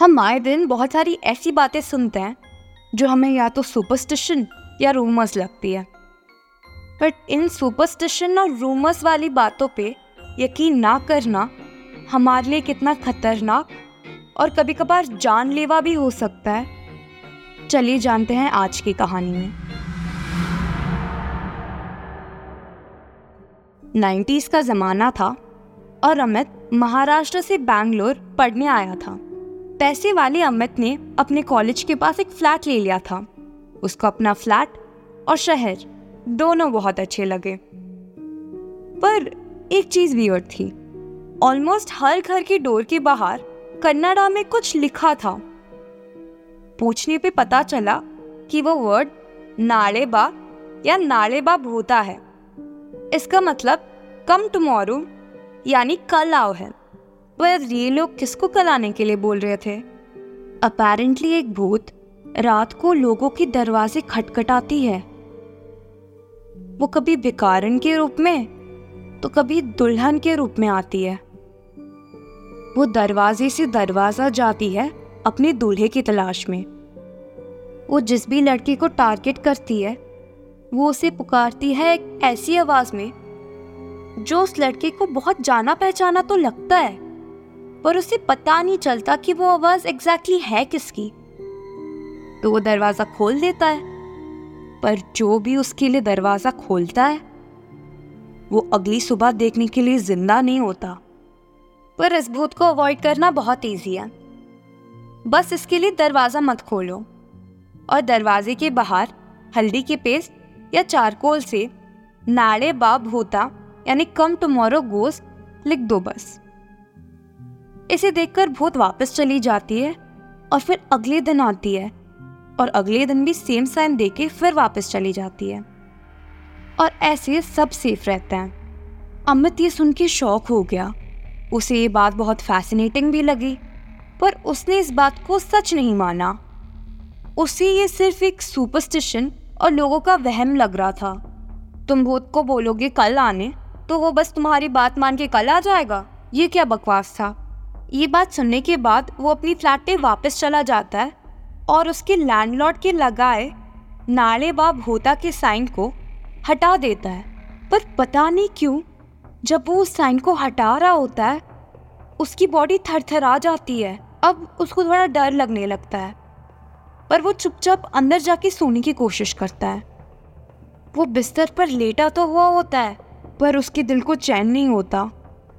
हम आए दिन बहुत सारी ऐसी बातें सुनते हैं, जो हमें या तो सुपरस्टिशन या रूमर्स लगती है। बट इन सुपरस्टिशन और रूमर्स वाली बातों पे यकीन ना करना हमारे लिए कितना खतरनाक और कभी कभार जानलेवा भी हो सकता है। चलिए जानते हैं आज की कहानी में। नाइन्टीज का ज़माना था और अमित महाराष्ट्र से बैंगलोर पढ़ने आया था। पैसे वाले अमित ने अपने कॉलेज के पास एक फ्लैट ले लिया था। उसको अपना फ्लैट और शहर दोनों बहुत अच्छे लगे। पर एक चीज़ वियर्ड थी। ऑलमोस्ट हर घर के डोर के बाहर कन्नड़ा में कुछ लिखा था। पूछने पे पता चला कि वो वर्ड नाड़ेबा या नाड़ेबा भूता है। इसका मतलब कम टुमारो यानी कल आओ है। पर ये लोग किसको कल आने के लिए बोल रहे थे? अपेरेंटली एक भूत रात को लोगों के दरवाजे खटखटाती है। वो कभी विकारन के रूप में तो कभी दुल्हन के रूप में आती है। वो दरवाजे से दरवाज़ा जाती है अपने दूल्हे की तलाश में। वो जिस भी लड़की को टारगेट करती है, वो उसे पुकारती है एक ऐसी आवाज़ में, जो उस लड़के को बहुत जाना पहचाना तो लगता है। पर उसे पता नहीं चलता कि वो आवाज़ एग्जैक्टली है किसकी। तो वो दरवाज़ा खोल देता है, पर जो भी उसके लिए दरवाज़ा खोलता है, वो अगली सुबह देखने के लिए ज़िंदा नहीं होता। पर इस भूत को अवॉइड करना बहुत ईजी है। बस इसके लिए दरवाज़ा मत खोलो, और दरवाजे के बाहर हल्दी के पेस्ट या चारकोल से नाड़े बाब होता यानी कम टुमारो गोस लिख दो बस। इसे देखकर भूत वापस चली जाती है और फिर अगले दिन आती है और अगले दिन भी सेम साइन दे के फिर वापस चली जाती है। और ऐसे सब सेफ़ रहते हैं। अमित ये सुन के शौक हो गया। उसे ये बात बहुत फैसिनेटिंग भी लगी, पर उसने इस बात को सच नहीं माना। उसे ये सिर्फ़ एक सुपरस्टिशन और लोगों का वहम लग रहा था। तुम भूत को बोलोगे कल आने तो वो बस तुम्हारी बात मान के कल आ जाएगा। ये क्या बकवास था? ये बात सुनने के बाद वो अपनी फ्लैट पे वापस चला जाता है और उसके लैंडलॉर्ड के लगाए नाले बाब होता के साइन को हटा देता है। पर पता नहीं क्यों, जब वो उस साइन को हटा रहा होता है, उसकी बॉडी थरथरा जाती है। अब उसको थोड़ा डर लगने लगता है, पर वो चुपचाप अंदर जाके सोने की कोशिश करता है। वो बिस्तर पर लेटा तो हुआ होता है, पर उसके दिल को चैन नहीं होता।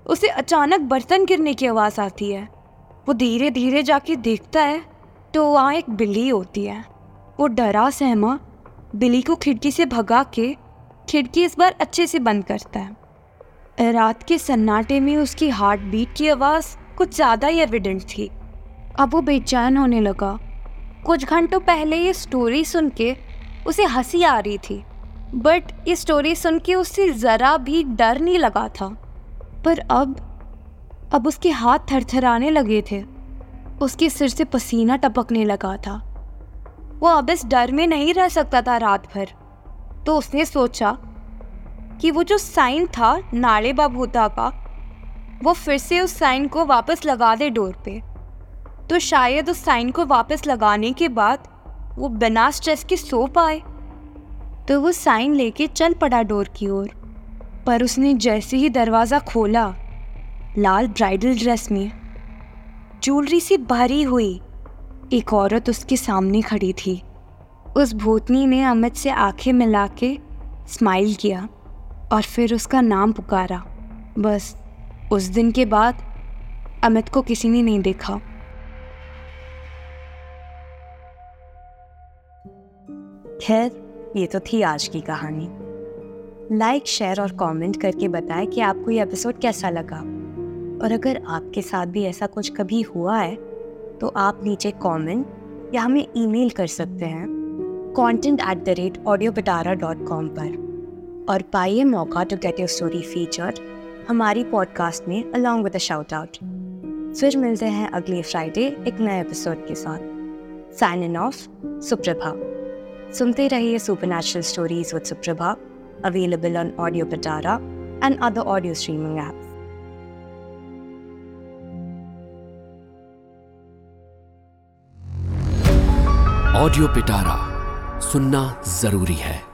उसे अचानक बर्तन गिरने की आवाज़ आती है। वो धीरे धीरे जाके देखता है तो वहाँ एक बिल्ली होती है। वो डरा सहमा बिल्ली को खिड़की से भगा के खिड़की इस बार अच्छे से बंद करता है। रात के सन्नाटे में उसकी हार्ट बीट की आवाज़ कुछ ज़्यादा ही एविडेंट थी। अब वो बेचैन होने लगा। कुछ घंटों पहले ये स्टोरी सुन के उसे हँसी आ रही थी बट ये स्टोरी सुन के उससे ज़रा भी डर नहीं लगा था। पर अब अब उसके हाथ थरथराने लगे थे। उसके सिर से पसीना टपकने लगा था। वो अब इस डर में नहीं रह सकता था रात भर। तो उसने सोचा कि वो जो साइन था नाले बाबूता का, वो फिर से उस साइन को वापस लगा दे डोर पे। तो शायद उस साइन को वापस लगाने के बाद वो बिना स्ट्रेस के सो पाए। तो वो साइन लेके चल पड़ा डोर की ओर। पर उसने जैसे ही दरवाज़ा खोला, लाल ब्राइडल ड्रेस में ज्वेलरी से भरी हुई। एक औरत उसके सामने खड़ी थी। उस भूतनी ने अमित से आँखें मिला के स्माइल किया और फिर उसका नाम पुकारा। बस, उस दिन के बाद अमित को किसी ने नहीं देखा। खैर, ये तो थी आज की कहानी। लाइक, शेयर और कमेंट करके बताएँ कि आपको ये एपिसोड कैसा लगा। और अगर आपके साथ भी ऐसा कुछ कभी हुआ है तो आप नीचे कमेंट या हमें ईमेल कर सकते हैं content at the rate audio Pitara dot com पर। और पाइए मौका to get your story feature हमारी पॉडकास्ट में अलॉन्ग विद शाउट आउट फिर मिलते हैं अगले फ्राइडे एक नए एपिसोड के साथ। साइन इन ऑफ़ सुप्रभा सुनते रहिए supernatural stories with Suprabha available on Audio Patara and other audio streaming apps. Audio Pitara, सुनना ज़रूरी है